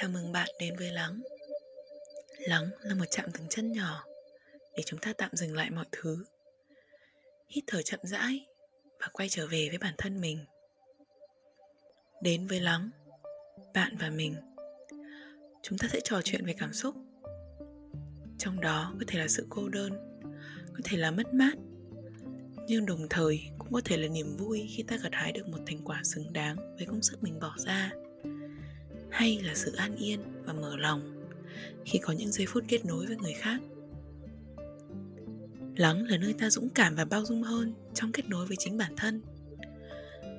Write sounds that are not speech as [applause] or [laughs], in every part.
Chào mừng bạn đến với Lắng. Lắng là một chạm dừng chân nhỏ Để chúng ta tạm dừng lại mọi thứ. Hít thở chậm rãi Và quay trở về với bản thân mình. Đến với Lắng, Bạn và mình. Chúng ta sẽ trò chuyện về cảm xúc. Trong đó có thể là sự cô đơn, Có thể là mất mát, Nhưng đồng thời cũng có thể là niềm vui Khi ta gặt hái được một thành quả xứng đáng Với công sức mình bỏ ra hay là sự an yên và mở lòng khi có những giây phút kết nối với người khác? Lắng là nơi ta dũng cảm và bao dung hơn trong kết nối với chính bản thân.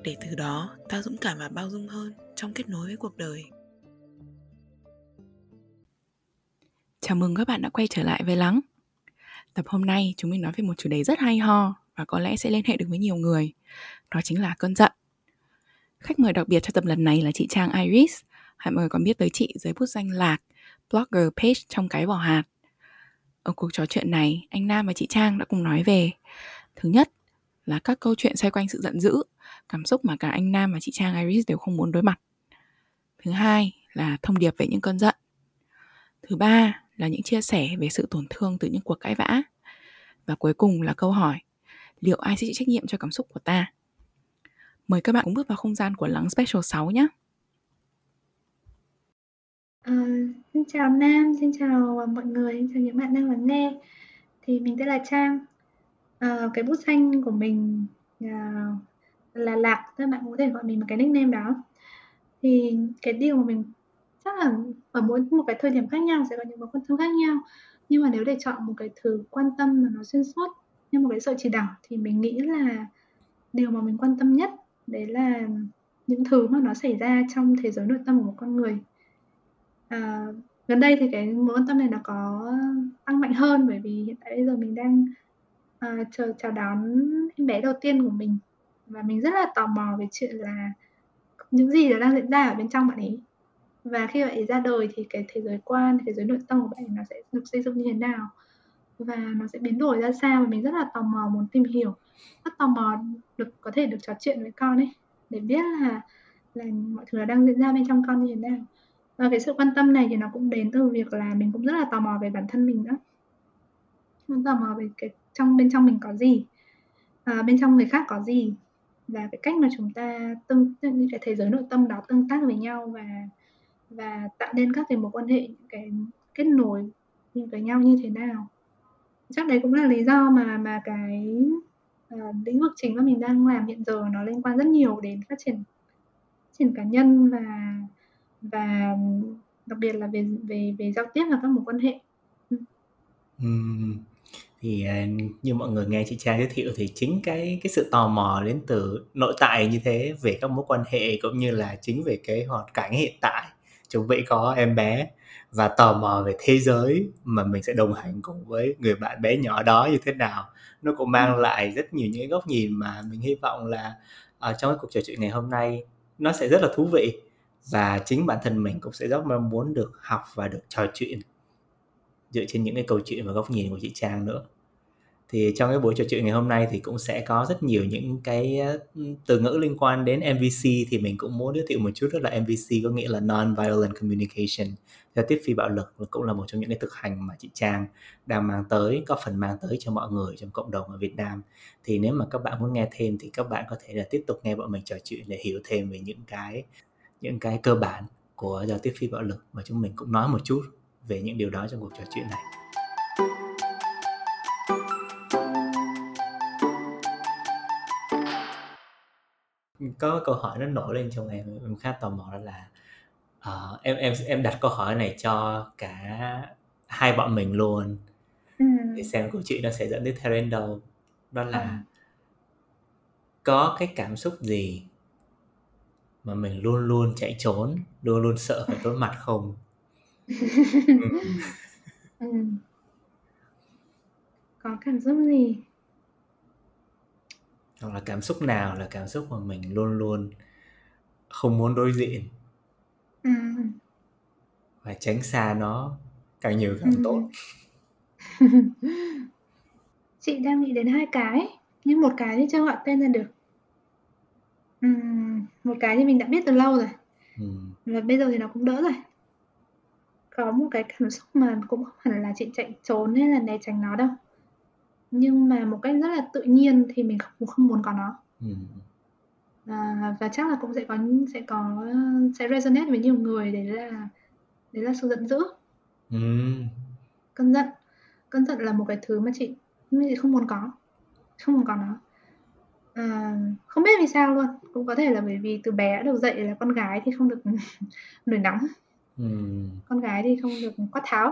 Để từ đó, ta dũng cảm và bao dung hơn trong kết nối với cuộc đời. Chào mừng các bạn đã quay trở lại với lắng. Tập hôm nay, chúng mình nói về một chủ đề rất hay ho và có lẽ sẽ liên hệ được với nhiều người. Đó chính là cơn giận. Khách mời đặc biệt cho tập lần này là chị trang iris. Hãy mọi người còn biết tới chị dưới bút danh Lạc, blogger page trong cái vỏ hạt. Ở cuộc trò chuyện này, anh Nam và chị Trang đã cùng nói về Thứ nhất là các câu chuyện xoay quanh sự giận dữ, cảm xúc mà cả anh Nam và chị Trang Iris đều không muốn đối mặt. Thứ hai là thông điệp về những cơn giận. Thứ ba là những chia sẻ về sự tổn thương từ những cuộc cãi vã. Và cuối cùng là câu hỏi, liệu ai sẽ chịu trách nhiệm cho cảm xúc của ta? Mời các bạn cũng bước vào không gian của Lắng Special 6 nhé. Ờ, xin chào Nam, xin chào, à, mọi người, xin chào những bạn đang lắng nghe. Thì mình tên là Trang. Ờ, cái bút xanh của mình, à, là Lạc, các bạn cũng có thể gọi mình bằng cái nickname đó. Thì cái điều mà mình chắc là ở mỗi một cái thời điểm khác nhau sẽ có những mối quan tâm khác nhau, nhưng mà nếu để chọn một cái thứ quan tâm mà nó xuyên suốt như một cái sợi chỉ đỏ thì mình nghĩ là điều mà mình quan tâm nhất đấy là những thứ mà nó xảy ra trong thế giới nội tâm của một con người. À, gần đây thì cái mối quan tâm này nó có tăng mạnh hơn bởi vì hiện tại bây giờ mình đang, ờ, chờ chào đón em bé đầu tiên của mình và mình rất là tò mò về chuyện là những gì nó đang diễn ra ở bên trong bạn ấy. Và khi bạn ấy ra đời thì cái thế giới quan, thế giới nội tâm của bạn ấy nó sẽ được xây dựng như thế nào và nó sẽ biến đổi ra sao và mình rất là tò mò muốn tìm hiểu, rất tò mò được có thể được trò chuyện với con ấy, để biết là là mọi thứ nó đang diễn ra bên trong con như thế nào. Và cái sự quan tâm này thì nó cũng đến từ việc là mình cũng rất là tò mò về bản thân mình nữa. mình tò mò về cái trong bên trong mình có gì, à, bên trong người khác có gì và cái cách mà chúng ta tương như cái thế giới nội tâm đó tương tác với nhau và và tạo nên các cái mối quan hệ, những cái kết nối với nhau như thế nào. Chắc đấy cũng là lý do mà mà cái, uh, lĩnh vực chính mà mình đang làm hiện giờ nó liên quan rất nhiều đến phát triển phát triển cá nhân và và đặc biệt là về về về giao tiếp và các mối quan hệ. Ừm. Thì, à, như mọi người nghe chị Trang giới thiệu thì chính cái cái sự tò mò đến từ nội tại như thế về các mối quan hệ cũng như là chính về cái hoàn cảnh hiện tại, chuẩn bị có em bé và tò mò về thế giới mà mình sẽ đồng hành cùng với người bạn bé nhỏ đó như thế nào. Nó cũng mang lại rất nhiều những góc nhìn mà mình hy vọng là, ở trong cái cuộc trò chuyện ngày hôm nay nó sẽ rất là thú vị và chính bản thân mình cũng sẽ rất mong muốn được học và được trò chuyện dựa trên những cái câu chuyện và góc nhìn của chị Trang nữa. Thì trong cái buổi trò chuyện ngày hôm nay thì cũng sẽ có rất nhiều những cái ừ, từ ngữ liên quan đến MVC thì mình cũng muốn giới thiệu một chút, đó là MVC có nghĩa là non-violent communication. Giao tiếp phi bạo lực cũng là một trong những cái thực hành mà chị Trang đang mang tới, có phần mang tới cho mọi người trong cộng đồng ở Việt Nam. Thì nếu mà các bạn muốn nghe thêm thì các bạn có thể là tiếp tục nghe bọn mình trò chuyện để hiểu thêm về những cái những cái cơ bản của giao tiếp phi bạo lực và chúng mình cũng nói một chút về những điều đó trong cuộc trò chuyện này. Có câu hỏi nó nổi lên trong em em khá tò mò đó là uh, em em em đặt câu hỏi này cho cả hai bọn mình luôn ừ. để xem câu chuyện nó sẽ dẫn đến theo đến đâu đó là à. có cái cảm xúc gì mà mình luôn luôn chạy trốn luôn luôn sợ phải đối mặt không [laughs] ừ. có cảm xúc gì hoặc là cảm xúc nào là cảm xúc mà mình luôn luôn không muốn đối diện ừ. và tránh xa nó càng nhiều càng ừ. tốt [laughs] chị đang nghĩ đến hai cái nhưng một cái thì chưa gọi tên ra được Ừm, một cái thì mình đã biết từ lâu rồi. Ừm. Và bây giờ thì nó cũng đỡ rồi. có một cái cảm xúc mà cũng không hẳn là chị chạy trốn hay là né tránh nó đâu. Nhưng mà một cách rất là tự nhiên thì mình không không muốn có nó. Ừm. À, và chắc là cũng sẽ có sẽ có sẽ resonate với nhiều người đấy là đấy là sự giận dữ. Ừm. Cơn giận. Cơn giận là một cái thứ mà chị chị không muốn có. Không muốn có nó. À, không biết vì sao luôn, cũng có thể là bởi vì từ bé đã được dạy là con gái thì không được [laughs] nổi nóng. Ừm. Con gái thì không được quát tháo,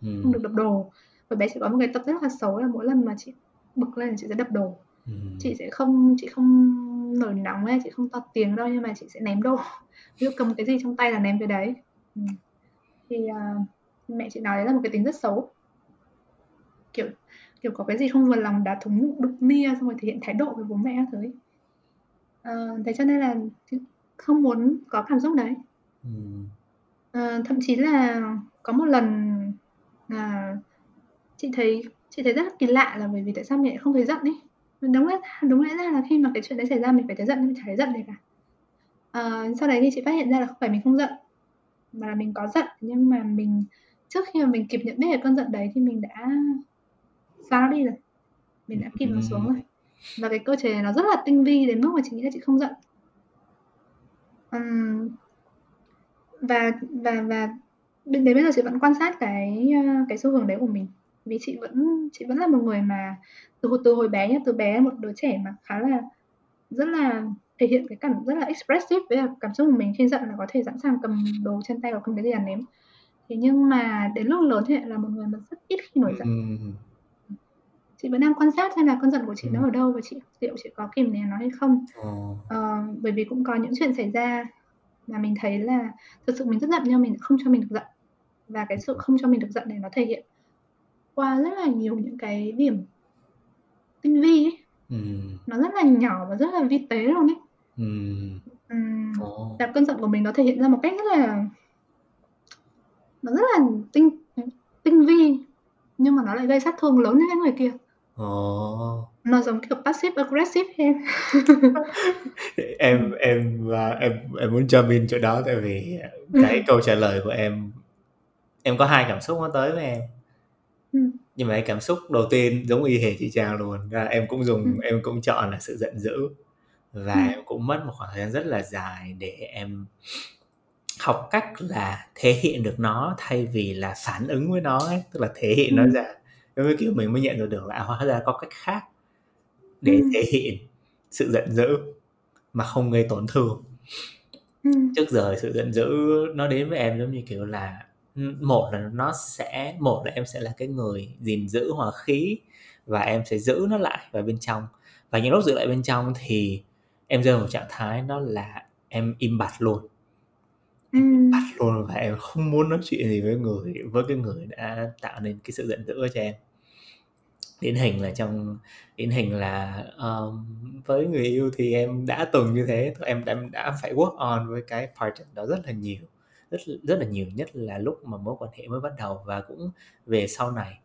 không Ừm. được đập đồ. Hồi bé chị có một cái tật rất là xấu là mỗi lần mà chị bực lên chị sẽ đập đồ. Ừm. Chị sẽ không chị không nổi nóng hay chị không to tiếng đâu nhưng mà chị sẽ ném đồ. Ví dụ cầm cái gì trong tay là ném cái đấy. Ừm. Thì, à, mẹ chị nói đấy là một cái tính rất xấu. Kiểu có cái gì không vừa lòng đá thúng đục nia xong rồi thể hiện thái độ với bố mẹ các thứ. Ờ, thế cho nên là không muốn có cảm xúc đấy. Ờ, thậm chí là có một lần là chị thấy chị thấy rất là kỳ lạ là bởi vì tại sao mình lại không thấy giận ấy. Đúng lẽ đúng lẽ ra là khi mà cái chuyện đấy xảy ra mình phải thấy giận mình chả thấy giận gì cả. Ờ, sau đấy thì chị phát hiện ra là không phải mình không giận, mà là mình có giận nhưng mà mình trước khi mà mình kịp nhận biết cái cơn giận đấy thì mình đã xóa nó đi rồi. Mình đã kìm nó xuống Ừm. rồi. Và cái cơ chế này nó rất là tinh vi đến mức mà chị nghĩ là chị không giận. Ừm. Và và và đến bây giờ chị vẫn quan sát cái, ơ, cái xu hướng đấy của mình. Vì chị vẫn chị vẫn là một người mà từ từ hồi bé nhá, từ bé một đứa trẻ mà khá là rất là thể hiện cái cảm rất là expressive với cả cảm xúc của mình. Khi giận là có thể sẵn sàng cầm đồ trên tay hoặc cầm cái gì là ném. Thế nhưng mà đến lúc lớn thì là một người mà rất ít khi nổi giận. Chị vẫn đang quan sát xem là cơn giận của chị nó Ừm. ở đâu và chị liệu chị có kìm nén nó hay không. Ồ. Ờ, bởi vì cũng có những chuyện xảy ra mà mình thấy là thực sự mình rất giận nhưng mình không cho mình được giận. Và cái sự không cho mình được giận này nó thể hiện qua rất là nhiều những cái điểm tinh vi ấy. Ừm. Nó rất là nhỏ và rất là vi tế luôn ấy. Ừm, Ồ. và cơn giận của mình nó thể hiện ra một cách rất là nó rất là tinh tinh vi, nhưng mà nó lại gây sát thương lớn đến cái người kia. Ồ. Nó giống kiểu passive aggressive. [laughs] Em Ừm. em, à, em em muốn jump in chỗ đó tại vì, cái câu trả lời của em em có hai cảm xúc nó tới với em. Ừm. Nhưng mà cái cảm xúc đầu tiên giống y hệt chị Trang luôn, là em cũng dùng em cũng chọn là sự giận dữ. Và em cũng mất một khoảng thời gian rất là dài để em học cách là thể hiện được nó thay vì là phản ứng với nó ấy, tức là thể hiện nó ra. Giống như kiểu mình mới nhận ra được là, à, hóa ra có cách khác để Ừm. thể hiện sự giận dữ mà không gây tổn thương. Ừm. Trước giờ sự giận dữ nó đến với em giống như kiểu là, một là nó sẽ một là em sẽ là cái người gìn giữ hòa khí và em sẽ giữ nó lại vào bên trong. Và những lúc giữ lại bên trong thì em rơi vào một trạng thái đó là em im bặt luôn. Ừm. bặt luôn và em không muốn nói chuyện gì với người với cái người đã tạo nên cái sự giận dữ cho em. Điển hình là trong điển hình là, um, với người yêu thì em đã từng như thế, em em đã phải work on với cái part đó rất là nhiều, rất rất là nhiều, nhất là lúc mà mối quan hệ mới bắt đầu và cũng về sau này.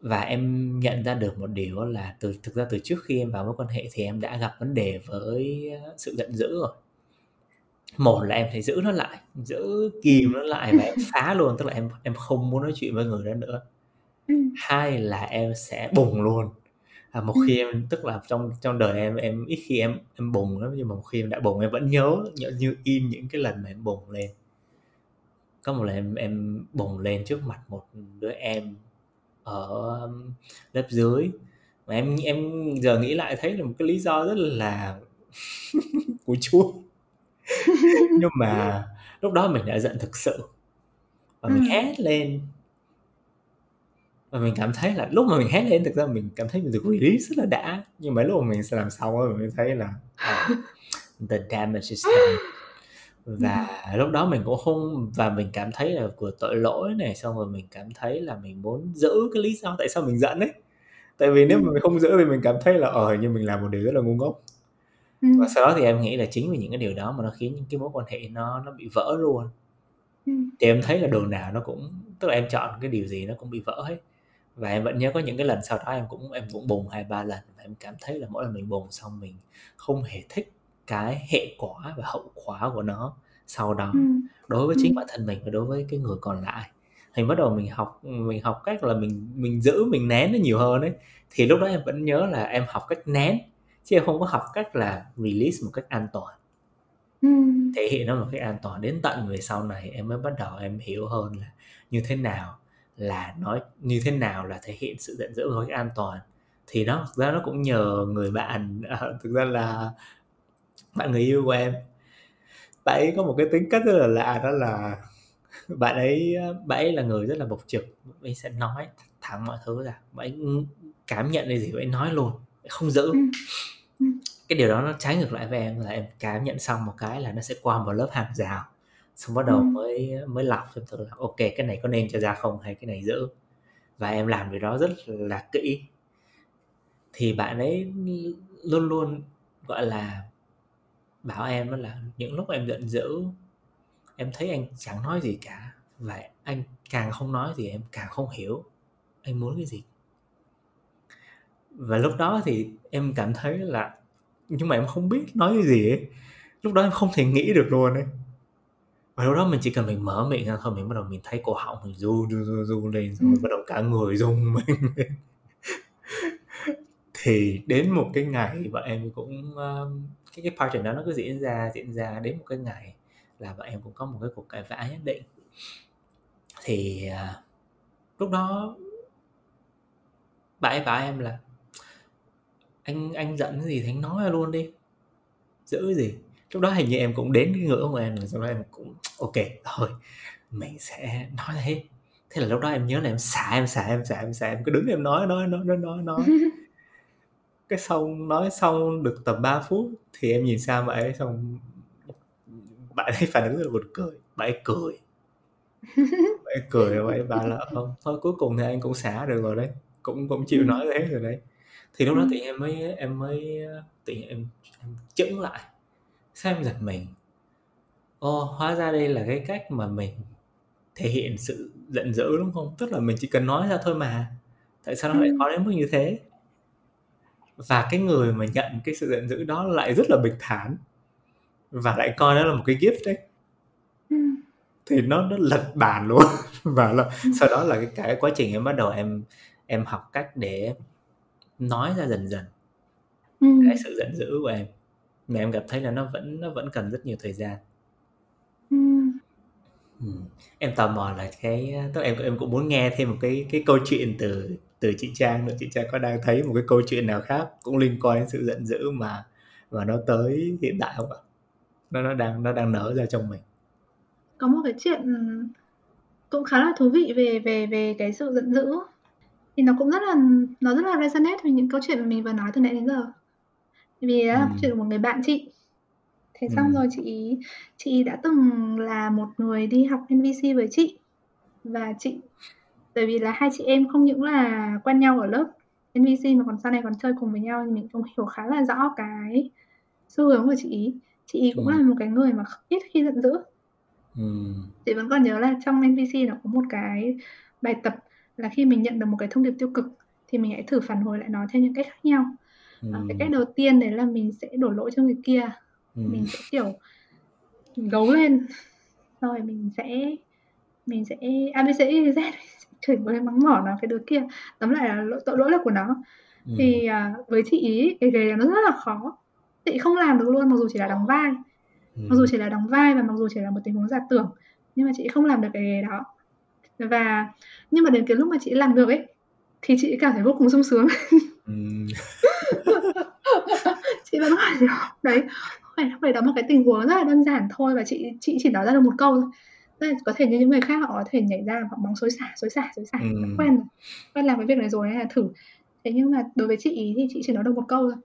Và em nhận ra được một điều là từ thực ra từ trước khi em vào mối quan hệ thì em đã gặp vấn đề với, uh, sự giận dữ rồi. Một là em phải giữ nó lại, giữ kìm nó lại và em phá luôn, tức là em em không muốn nói chuyện với người đó nữa. Ừm. Hai là em sẽ bùng luôn. À, một Ừm. khi em tức là trong trong đời em em ít khi em em bùng lắm, nhưng mà một khi em đã bùng em vẫn nhớ nhớ như in những cái lần mà em bùng lên. Có một lần em em bùng lên trước mặt một đứa em ở, ưm, lớp dưới, mà em em giờ nghĩ lại thấy là một cái lý do rất là [laughs] củ chuối. [laughs] Nhưng mà lúc đó mình đã giận thực sự và mình Ừm. hét lên. Và mình cảm thấy là lúc mà mình hét lên thực ra mình cảm thấy mình được release rất là đã, nhưng mà lúc mà mình s làm xong á mình thấy là, ờ, the damage is done. Và Ừm. lúc đó mình cũng không và mình cảm thấy là vừa tội lỗi này, xong rồi mình cảm thấy là mình muốn giữ cái lý do tại sao mình giận ấy. Tại vì nếu mà Ừm. mình không giữ thì mình cảm thấy là, ờ, như mình làm một điều rất là ngu ngốc. Và Ừm. sau đó thì em nghĩ là chính vì những cái điều đó mà nó khiến những cái mối quan hệ nó nó bị vỡ luôn. Ừm. Thì em thấy là đồ nào nó cũng tức là em chọn cái điều gì nó cũng bị vỡ hết. Và em vẫn nhớ có những cái lần sau đó em cũng em cũng bùng 2, 3 lần và em cảm thấy là mỗi lần mình bùng xong mình không hề thích cái hệ quả và hậu quả của nó sau đó ừ. đối với Ừ. chính bản thân mình và đối với cái người còn lại thì bắt đầu mình học mình học cách là mình mình giữ mình nén nó nhiều hơn ấy thì lúc đó em vẫn nhớ là em học cách nén chứ em không có học cách là release một cách an toàn Ừ. thể hiện nó một cách an toàn đến tận về sau này em mới bắt đầu em hiểu hơn là như thế nào là nói như thế nào là thể hiện sự giận dữ một cách an toàn. Thì nó thực ra nó cũng nhờ người bạn à, thực ra là bạn người yêu của em. Bạn ấy có một cái tính cách rất là lạ đó là [laughs] bạn ấy bạn ấy là người rất là bộc trực. Bạn ấy sẽ nói thẳng mọi thứ ra. Bạn ấy cảm nhận cái gì bạn ấy nói luôn không giữ. Ừ. Ừ. cái điều đó nó trái ngược lại với em là em cảm nhận xong một cái là nó sẽ qua một lớp hàng rào xong bắt đầu Ừ. mới mới lọc xem thử là ok cái này có nên cho ra không hay cái này giữ và em làm việc đó rất là kỹ. Thì bạn ấy luôn luôn gọi là bảo em là những lúc em giận dữ em thấy anh chẳng nói gì cả và anh càng không nói thì em càng không hiểu anh muốn cái gì. Và lúc đó thì em cảm thấy là nhưng mà em không biết nói cái gì ấy. Lúc đó em không thể nghĩ được luôn ấy và lúc đó mình chỉ cần mình mở miệng ra thôi mình bắt đầu mình thấy cổ họng mình run run run, run lên rồi Ừ. bắt đầu cả người rung [laughs] mình. Thì đến một cái ngày bọn em cũng um, cái cái pattern đó nó cứ diễn ra diễn ra đến một cái ngày là bọn em cũng có một cái cuộc cãi vã nhất định. Thì à, lúc đó bạn ấy bảo em là anh anh giận gì thì anh nói ra luôn đi giữ gì lúc đó hình như em cũng đến cái ngưỡng của em rồi sau đó em cũng ok thôi mình sẽ nói thế thế là lúc đó em nhớ là em xả em xả em xả em xả em cứ đứng em nói nói nói nói nói nói. [laughs] Cái xong nói xong được tầm 3 phút thì em nhìn sang bạn ấy xong bạn ấy phản ứng rất là buồn cười. Bạn ấy cười. Bạn ấy cười và bạn ấy bảo là không thôi cuối cùng thì anh cũng xả được rồi đấy cũng cũng chịu Ừ. nói thế rồi đấy. Thì lúc đó Ừ. thì em mới em mới tự nhiên em, em chững lại sao em giật mình ô hóa ra đây là cái cách mà mình thể hiện sự giận dữ đúng không tức là mình chỉ cần nói ra thôi mà tại sao nó lại Ừ. khó đến mức như thế và cái người mà nhận cái sự giận dữ đó lại rất là bình thản và lại coi nó là một cái gift đấy Ừ. thì nó nó lật bàn luôn [laughs] và là Ừ. sau đó là cái cái quá trình em bắt đầu em em học cách để nói ra dần dần Ừ. cái sự giận dữ của em mà em cảm thấy là nó vẫn nó vẫn cần rất nhiều thời gian Ừ. ừ. em tò mò là cái tức là em em cũng muốn nghe thêm một cái cái câu chuyện từ từ chị Trang nữa chị Trang có đang thấy một cái câu chuyện nào khác cũng liên quan đến sự giận dữ mà mà nó tới hiện tại không ạ nó nó đang nó đang nở ra trong mình Có một cái chuyện cũng khá là thú vị về về về cái sự giận dữ. Thì nó cũng rất là nó rất là resonate với những câu chuyện mà mình vừa nói từ nãy đến giờ. Vì đó là ừ. chuyện của một người bạn chị. Thế Ừ. xong rồi chị chị đã từng là một người đi học NVC với chị. Và chị bởi vì là hai chị em không những là quen nhau ở lớp NVC mà còn sau này còn chơi cùng với nhau thì mình cũng hiểu khá là rõ cái xu hướng của chị ý. Chị ý cũng Ừ. là một cái người mà ít khi giận dữ. Ừ. Chị vẫn còn nhớ là trong NVC nó có một cái bài tập là khi mình nhận được một cái thông điệp tiêu cực thì mình hãy thử phản hồi lại nó theo những cách khác nhau. Ừ. Cái cách đầu tiên đấy là mình sẽ đổ lỗi cho người kia. Ừ. Mình sẽ kiểu gấu lên. Rồi mình sẽ mình sẽ ABC Z chửi bới mắng mỏ nó cái đứa kia. Tóm lại là lỗi tội lỗi là của nó. Ừ. Thì à, với chị ý cái nghề nó rất là khó. Chị không làm được luôn mặc dù chỉ là đóng vai. Ừ. Mặc dù chỉ là đóng vai và mặc dù chỉ là một tình huống giả tưởng nhưng mà chị không làm được cái nghề đó. Và nhưng mà đến cái lúc mà chị làm được ấy thì chị cảm thấy vô cùng sung sướng. [laughs] Ừ. [laughs] chị vẫn phải hiểu đấy phải phải đó một cái tình huống rất là đơn giản thôi và chị chị chỉ nói ra được một câu thôi. Tức là có thể như những người khác họ có thể nhảy ra họ mắng xối xả xối xả xối xả. Ừ. đã quen rồi. Quen làm cái việc này rồi hay là thử. Thế nhưng mà đối với chị ý thì chị chỉ nói được một câu thôi.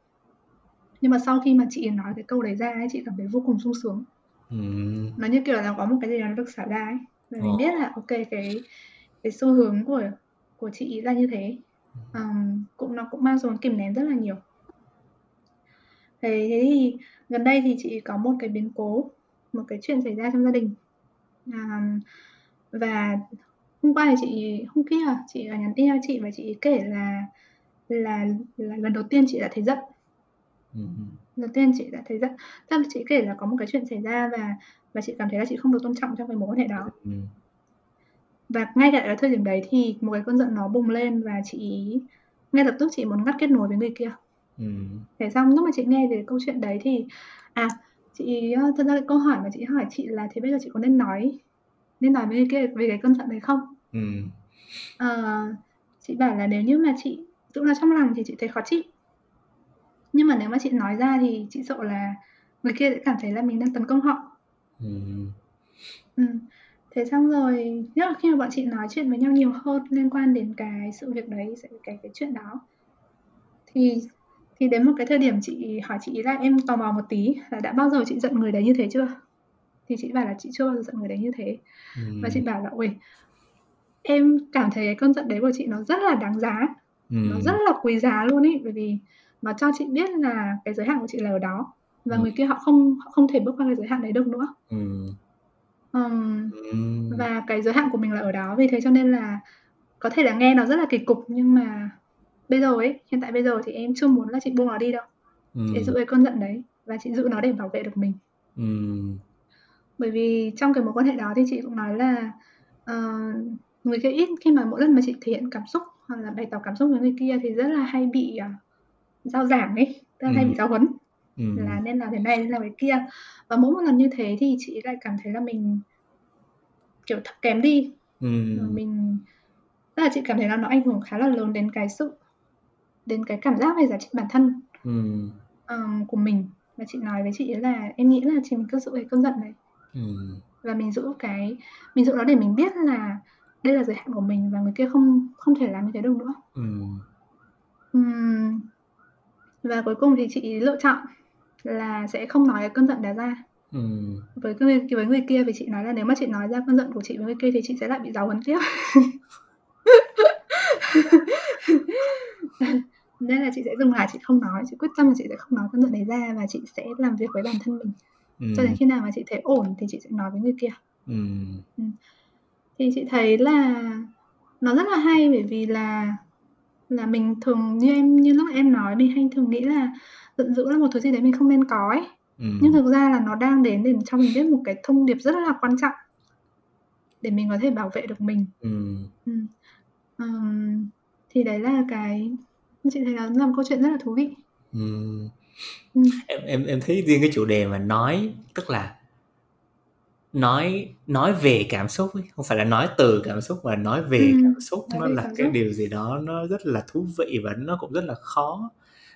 Nhưng mà sau khi mà chị nói cái câu đấy ra ấy, chị cảm thấy vô cùng sung sướng. Ừ. nó như kiểu là có một cái gì đó nó được xả ra ấy. Và mình Ồ. biết là ok cái cái xu hướng của của chị ý ra như thế Ờm, cũng nó cũng mang xuống kìm nén rất là nhiều. Thế, thế thì gần đây thì chị có một cái biến cố một cái chuyện xảy ra trong gia đình. À, và hôm qua thì chị hôm kia chị nhắn tin cho chị và chị kể là là là lần đầu tiên chị đã thấy giận. Ừ. đầu tiên chị đã thấy rất tức là chị kể là có một cái chuyện xảy ra và và chị cảm thấy là chị không được tôn trọng trong cái mối quan hệ đó. Ừm. Và ngay cả ở thời điểm đấy thì một cái cơn giận nó bùng lên và chị ngay lập tức chị muốn ngắt kết nối với người kia Ừm. thế xong lúc mà chị nghe về câu chuyện đấy thì à chị ờ, thật ra cái câu hỏi mà chị hỏi chị là thế bây giờ chị có nên nói nên nói với người kia về cái cơn giận đấy không Ừm. Ờ, chị bảo là nếu như mà chị giữ nó trong lòng thì chị thấy khó chịu nhưng mà nếu mà chị nói ra thì chị sợ là người kia sẽ cảm thấy là mình đang tấn công họ Ừm. ừ. Thế xong rồi nhất là khi mà bọn chị nói chuyện với nhau nhiều hơn liên quan đến cái sự việc đấy sẽ cái cái chuyện đó thì thì đến một cái thời điểm chị hỏi chị là em tò mò một tí là đã bao giờ chị giận người đấy như thế chưa thì chị bảo là chị chưa bao giờ giận người đấy như thế và chị bảo là ui em cảm thấy cái cơn giận đấy của chị nó rất là đáng giá nó Ừm. rất là quý giá luôn ý bởi vì nó cho chị biết là cái giới hạn của chị là ở đó và Ừm. người kia họ không họ không thể bước qua cái giới hạn đấy được nữa Ừm. Ừm, Ừm. và cái giới hạn của mình là ở đó vì thế cho nên là có thể là nghe nó rất là kỳ cục nhưng mà bây giờ ấy hiện tại bây giờ thì em chưa muốn là chị buông nó đi đâu chị giữ Ừm. cái cơn giận đấy và chị giữ nó để bảo vệ được mình Ừm. bởi vì trong cái mối quan hệ đó thì chị cũng nói là ờ, người kia ít khi mà mỗi lần mà chị thể hiện cảm xúc hoặc là bày tỏ cảm xúc với người kia thì rất là hay bị uh, giao giảng ấy tức là hay bị Ừm. giáo huấn Ừm. là nên làm thế này nên làm cái kia và mỗi một lần như thế thì chị lại cảm thấy là mình kiểu thấp kém đi Ừm. mình tức là chị cảm thấy là nó ảnh hưởng khá là lớn đến cái sự đến cái cảm giác về giá trị bản thân Ừm. ờm, của mình và chị nói với chị ấy là em nghĩ là chị mình cứ giữ cái cơn giận này Ừm. và mình giữ cái mình giữ nó để mình biết là đây là giới hạn của mình và người kia không không thể làm như thế được nữa Ừm. Ừm, và cuối cùng thì chị lựa chọn là sẽ không nói cái cơn giận đó ra. Ừm. với người với người kia vì chị nói là nếu mà chị nói ra cơn giận của chị với người kia thì chị sẽ lại bị giáo huấn tiếp. [laughs] Nên là chị sẽ dừng lại chị không nói chị quyết tâm là chị sẽ không nói cơn giận đấy ra và chị sẽ làm việc với bản thân mình. Cho đến khi nào mà chị thấy ổn thì chị sẽ nói với người kia. Ừm. thì chị thấy là nó rất là hay bởi vì là là mình thường như em như lúc em nói mình hay thường nghĩ là giận dữ là một thứ gì đấy mình không nên có ấy nhưng Ừm. thực ra là nó đang đến để cho mình biết một cái thông điệp rất là quan trọng để mình có thể bảo vệ được mình Ừm. Ừm. Ờm, thì đấy là cái chị thấy là là một câu chuyện rất là thú vị Ừm. Ừm. Em em em thấy riêng cái chủ đề mà nói tức là nói nói về cảm xúc ấy, không phải là nói từ cảm xúc mà nói về Ừm, cảm xúc nó là cái xúc. điều gì đó nó rất là thú vị và nó cũng rất là khó.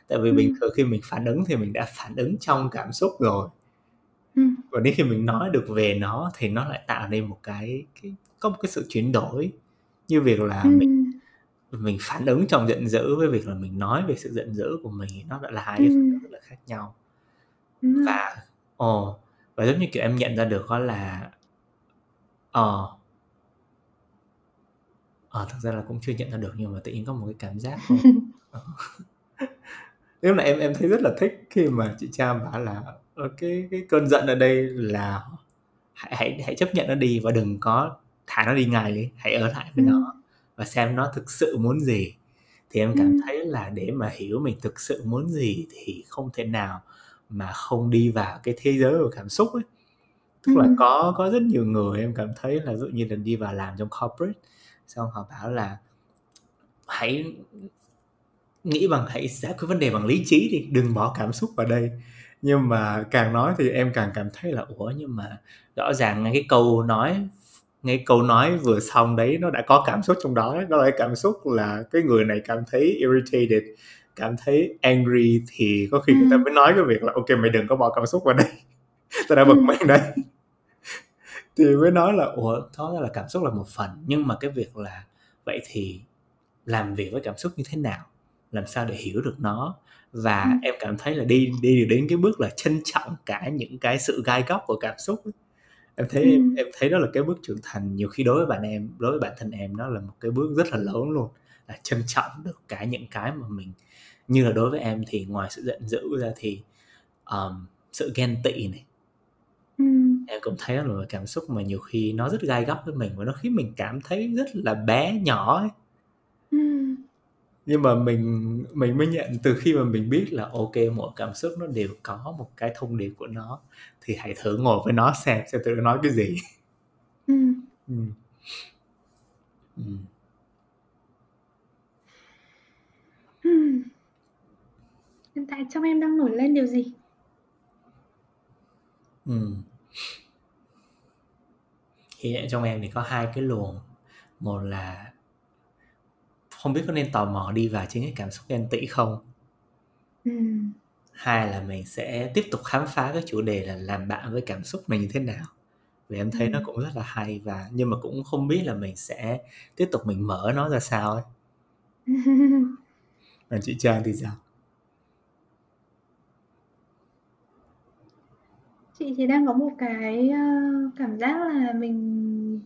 Tại vì Ừm. bình thường khi mình phản ứng thì mình đã phản ứng trong cảm xúc rồi. Ừm. Và đến khi mình nói được về nó thì nó lại tạo nên một cái cái có một cái sự chuyển đổi. Như việc là mình Ừm. mình phản ứng trong giận dữ với việc là mình nói về sự giận dữ của mình nó lại là hai cái ứng rất là khác nhau. Rồi. Và ồ, và giống như kiểu em nhận ra được đó là ờ Ờ, thực ra là cũng chưa nhận ra được nhưng mà tự nhiên có một cái cảm giác [laughs] ờ. [laughs] Tức là em em thấy rất là thích khi mà chị Trang bảo là ờ, cái cái cơn giận ở đây là hãy hãy hãy chấp nhận nó đi và đừng có thả nó đi ngay đi, hãy ở lại với Ừm. nó và xem nó thực sự muốn gì. Thì em cảm Ừm. thấy là để mà hiểu mình thực sự muốn gì thì không thể nào mà không đi vào cái thế giới của cảm xúc ấy. Tức là Ừm. có có rất nhiều người em cảm thấy là dụ như là đi vào làm trong corporate xong họ bảo là hãy nghĩ bằng hãy giải quyết vấn đề bằng lý trí đi, đừng bỏ cảm xúc vào đây. Nhưng mà càng nói thì em càng cảm thấy là ủa nhưng mà rõ ràng ngay cái câu nói ngay câu nói vừa xong đấy nó đã có cảm xúc trong đó. Nó là cái cảm xúc là cái người này cảm thấy irritated, cảm thấy angry thì có khi người ta Ừm. mới nói cái việc là ok mày đừng có bỏ cảm xúc vào đây. [laughs] Tao đã bực Ừm. mày đấy. Thì mới nói là ủa đó là cảm xúc là một phần nhưng mà cái việc là vậy thì làm việc với cảm xúc như thế nào? Làm sao để hiểu được nó? Và Ừm. em cảm thấy là đi đi đến cái bước là trân trọng cả những cái sự gai góc của cảm xúc. Em thấy em Ừm. em thấy đó là cái bước trưởng thành nhiều khi đối với bạn em, đối với bản thân em nó là một cái bước rất là lớn luôn. Là trân trọng được cả những cái mà mình như là đối với em thì ngoài sự giận dữ ra thì ờm, sự ghen tị này. Ừm. Em cũng thấy là một cảm xúc mà nhiều khi nó rất gai góc với mình và nó khiến mình cảm thấy rất là bé nhỏ ấy. Ừm. nhưng mà mình mình mới nhận từ khi mà mình biết là ok mỗi cảm xúc nó đều có một cái thông điệp của nó thì hãy thử ngồi với nó xem xem tụi nó nói cái gì ừ. ừ. Ừ. Hmm. Hiện tại trong em đang nổi lên điều gì? Ừ. Hiện tại trong em thì có hai cái luồng một là không biết có nên tò mò đi vào chính cái cảm xúc ghen tị không Ừ. hai là mình sẽ tiếp tục khám phá cái chủ đề là làm bạn với cảm xúc này như thế nào vì em thấy nó cũng rất là hay và nhưng mà cũng không biết là mình sẽ tiếp tục mình mở nó ra sao ấy [laughs] còn chị Trang thì sao Chị thì đang có một cái, ơ, cảm giác là mình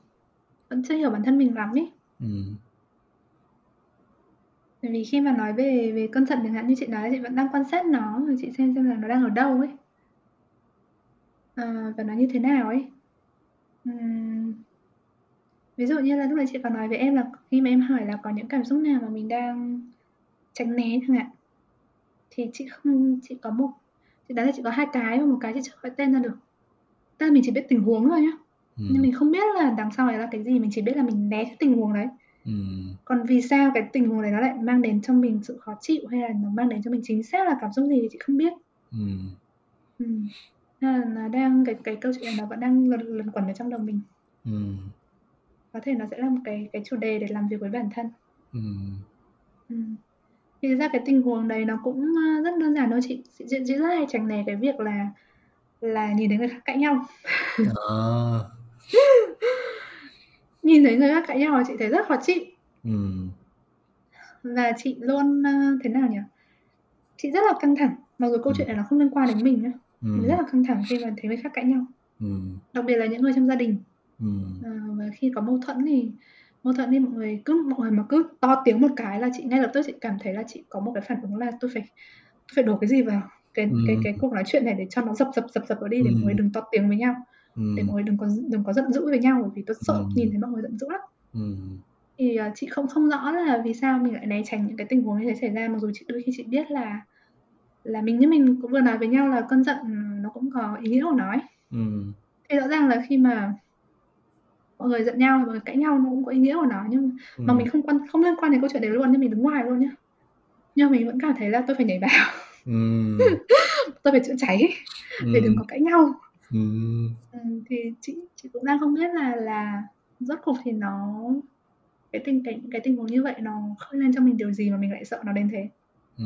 vẫn chưa hiểu bản thân mình lắm ấy. ừ. Bởi vì khi mà nói về về cơn giận chẳng hạn, như chị nói chị vẫn đang quan sát nó, rồi chị xem xem là nó đang ở đâu ấy. Ờ, và nó như thế nào ấy. Ừm. Ví dụ như là lúc nãy chị có nói với em là khi mà em hỏi là có những cảm xúc nào mà mình đang tránh né chẳng hạn. Thì chị không chị có một chị đoán là chị có hai cái và một cái chị chưa gọi tên ra được. Là mình chỉ biết tình huống thôi nhá. Ừ. Nhưng mình không biết là đằng sau đấy là cái gì, mình chỉ biết là mình né cái tình huống đấy. Ừ. Còn vì sao cái tình huống đấy nó lại mang đến cho mình sự khó chịu hay là nó mang đến cho mình chính xác là cảm xúc gì thì chị không biết. Ừ. Ừm. Nên là nó đang cái cái câu chuyện này nó vẫn đang luẩn luẩn quẩn ở trong đầu mình. Ừ. Có thể nó sẽ là một cái cái chủ đề để làm việc với bản thân. Ừ. Ừm. Thì ra cái tình huống đấy nó cũng, ơ, rất đơn giản thôi chị. Chị chị chị rất hay tránh né cái việc là là nhìn thấy người khác cãi nhau. Ờ. [laughs] Nhìn thấy người khác cãi nhau là chị thấy rất khó chịu. Ừ. Và chị luôn, ơ, thế nào nhỉ? Chị rất là căng thẳng, mặc dù câu Ừ. chuyện này nó không liên quan đến mình nhá. Ừ. Mình rất là căng thẳng khi mà thấy người khác cãi nhau, Ừ. đặc biệt là những người trong gia đình. Ừ. Ờ, và khi có mâu thuẫn thì mâu thuẫn thì mọi người cứ mọi người mà cứ to tiếng một cái là chị ngay lập tức chị cảm thấy là chị có một cái phản ứng là tôi phải tôi phải đổ cái gì vào cái cái Ừ. cái cuộc nói chuyện này để cho nó dập dập dập dập vào đi để mọi người Ừ. đừng to tiếng với nhau, để Ừ. mọi người đừng có đừng có giận dữ với nhau bởi vì tôi sợ Ừ. nhìn thấy mọi người giận dữ lắm. Ừ. Thì, ờ, chị không không rõ là vì sao mình lại né tránh những cái tình huống như thế xảy ra, mặc dù chị đôi khi chị biết là là mình như mình cũng vừa nói với nhau là cơn giận, nó cũng có ý nghĩa của nó ấy. Ừ. Thì rõ ràng là khi mà mọi người giận nhau, mọi người cãi nhau nó cũng có ý nghĩa của nó, nhưng mà Ừ. mình không quan không liên quan đến câu chuyện đấy luôn nhá, mình đứng ngoài luôn nhá. Nhưng mà mình vẫn cảm thấy là tôi phải nhảy vào, Ừ. [laughs] tôi phải chữa cháy để đừng Ừ. có cãi nhau. Ừ. Ừm, thì chị chị cũng đang không biết là là rốt cuộc thì nó cái tình cảnh cái tình huống như vậy nó khơi lên cho mình điều gì mà mình lại sợ nó đến thế. Ừ.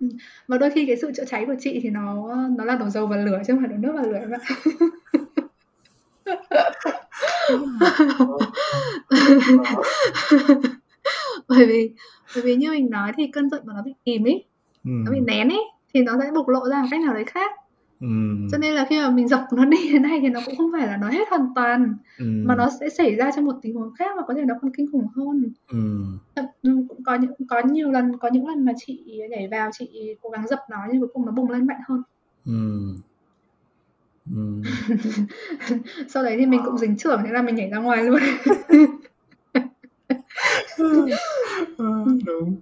Ừm, và đôi khi cái sự chữa cháy của chị thì nó nó là đổ dầu vào lửa chứ không phải đổ nước vào lửa ạ. [laughs] [laughs] Bởi vì bởi vì như mình nói thì cơn giận của nó bị kìm ấy, nó bị Ừ. nén ấy, thì nó sẽ bộc lộ ra một cách nào đấy khác. Ừ. Cho nên là khi mà mình dập nó đi [laughs] thế này thì nó cũng không phải là nó hết hoàn toàn, mà Ừ. nó sẽ xảy ra trong một tình huống khác và có thể nó còn kinh khủng hơn. Ừ. Ừm, cũng có những có nhiều lần có những lần mà chị nhảy vào chị cố gắng dập nó nhưng cuối cùng nó bùng lên mạnh hơn. Ừ. Ừ. [laughs] Sau đấy thì mình cũng dính chưởng thế là mình nhảy ra ngoài luôn. Ờ, đúng.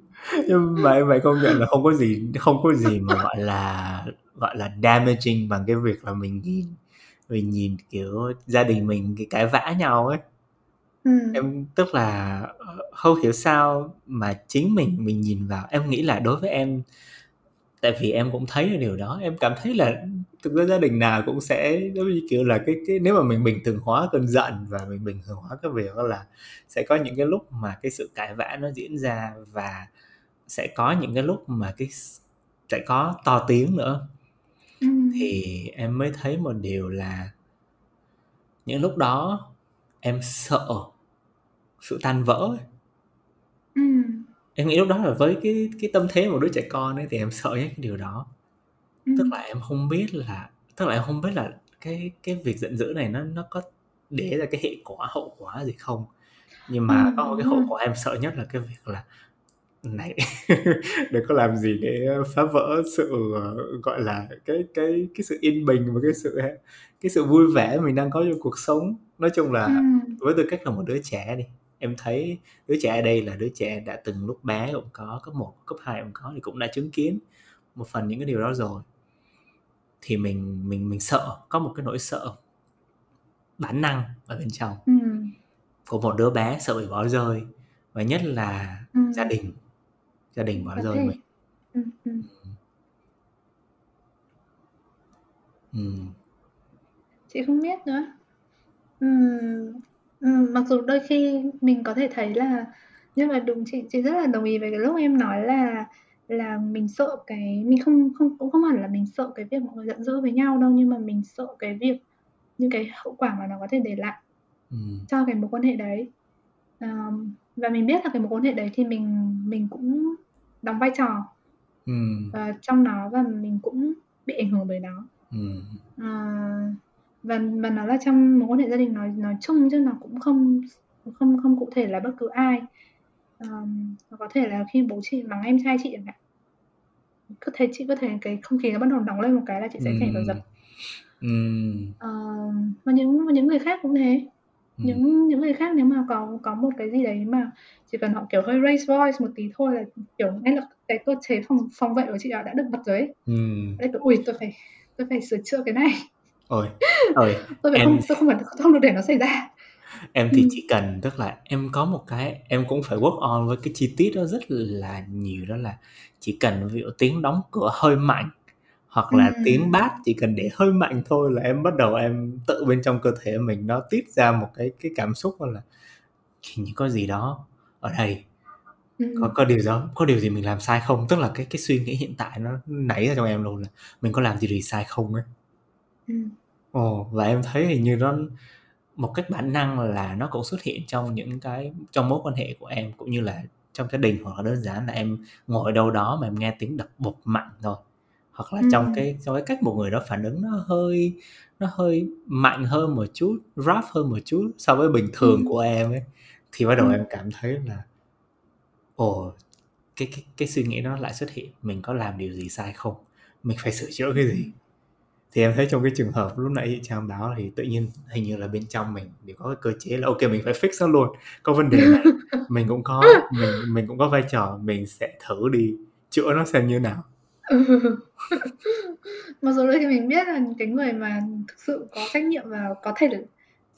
Nhưng mà em phải công nhận là không có gì không có gì mà, gọi là, gọi là, damaging bằng cái việc là mình nhìn mình nhìn, kiểu, gia đình mình c cãi vã nhau ấy. Ừm. Em tức là, ờ, không hiểu sao mà chính mình mình nhìn vào em nghĩ là đối với em tại vì em cũng thấy điều đó, em cảm thấy là thực ra gia đình nào cũng sẽ giống như, kiểu là, cái cái nếu mà mình bình thường hóa cơn giận và mình bình thường hóa cái việc đó là sẽ có những cái lúc mà cái sự cãi vã nó diễn ra và sẽ có những cái lúc mà cái sẽ có to tiếng nữa. Thì em mới thấy một điều là những lúc đó em sợ sự tan vỡ. Em nghĩ lúc đó là với cái cái tâm thế một đứa trẻ con ấy thì em sợ nhất cái điều đó. Tức Ừm. là em không biết là tức là em không biết là cái cái việc giận dữ này nó nó có để ra cái hệ quả, hậu quả gì không. Nhưng mà Ừm, có một cái hậu rồi. quả em sợ nhất là cái việc là này [laughs] đừng có làm gì để phá vỡ sự, ờ, gọi là, cái cái cái sự yên bình và cái sự cái sự vui vẻ mình đang có trong cuộc sống. Nói chung là Ừm. với tư cách là một đứa trẻ đi, em thấy đứa trẻ ở đây là đứa trẻ đã từng lúc bé cũng có cấp 1, cấp 2 cũng có thì cũng đã chứng kiến một phần những cái điều đó rồi thì mình mình mình sợ có một cái nỗi sợ bản năng ở bên trong ừ. của một đứa bé sợ bị bỏ rơi và nhất là Ừ. gia đình gia đình bỏ Có rơi thể. mình Ừ, ừ. ừ. Chị không biết nữa. Ừm, ừm, mặc dù đôi khi mình có thể thấy là nhưng mà đúng chị chị rất là đồng ý với cái lúc em nói là là mình sợ cái mình không không cũng không hẳn là mình sợ cái việc mọi người giận dữ với nhau đâu nhưng mà mình sợ cái việc những cái hậu quả mà nó có thể để lại Ừ. cho cái mối quan hệ đấy. Ờm, và mình biết là cái mối quan hệ đấy thì mình mình cũng đóng vai trò Ừ. ờ, trong nó và mình cũng bị ảnh hưởng bởi nó. Ừ. Ờ, và và nó là trong mối quan hệ gia đình nói nói chung chứ nó cũng không không không cụ thể là bất cứ ai. Nó có thể là khi bố chị mắng em trai chị chẳng hạn. Cứ thấy chị cứ thấy cái không khí nó bắt đầu nóng lên một cái là chị sẽ nhảy vào giật. Ừ. Ờ, và những và những người khác cũng thế. Ừ. Những những người khác nếu mà có có một cái gì đấy mà chỉ cần họ kiểu hơi raise voice một tí thôi là kiểu ngay lập cái cơ chế phòng phòng vệ của chị đã được bật rồi ấy. Ừ. Đấy, kiểu, ui tôi phải tôi phải sửa chữa cái này. Ôi, ôi, [laughs] Tôi phải em không tôi không phải không được để nó xảy ra. em thì Ừ. chỉ cần tức là em có một cái em cũng phải work on với cái chi tiết đó rất là nhiều đó là chỉ cần ví dụ tiếng đóng cửa hơi mạnh hoặc là Ừm. tiếng bát chỉ cần để hơi mạnh thôi là em bắt đầu em tự bên trong cơ thể mình nó tiết ra một cái cái cảm xúc là hình như có gì đó ở đây Ừm. có có điều đó có điều gì mình làm sai không tức là cái cái suy nghĩ hiện tại nó nảy ra trong em luôn là mình có làm gì gì sai không ấy Ừm. Ồ, và em thấy hình như nó một cách bản năng là nó cũng xuất hiện trong những cái trong mối quan hệ của em cũng như là trong gia đình hoặc là đơn giản là em ngồi đâu đó mà em nghe tiếng đập bột mạnh thôi hoặc là trong Ừm. cái trong cái cách một người đó phản ứng nó hơi nó hơi mạnh hơn một chút rough hơn một chút so với bình thường Ừm. của em ấy thì bắt đầu Ừm. em cảm thấy là ồ cái cái cái suy nghĩ đó lại xuất hiện mình có làm điều gì sai không mình phải sửa chữa cái gì thì em thấy trong cái trường hợp lúc nãy chị Trang báo thì tự nhiên hình như là bên trong mình đều có cái cơ chế là ok mình phải fix nó luôn có vấn đề này [laughs] mình cũng có mình mình cũng có vai trò mình sẽ thử đi chữa nó xem như nào Ừ. [laughs] Mặc dù đôi khi mình biết là cái người mà thực sự có trách nhiệm và có thể được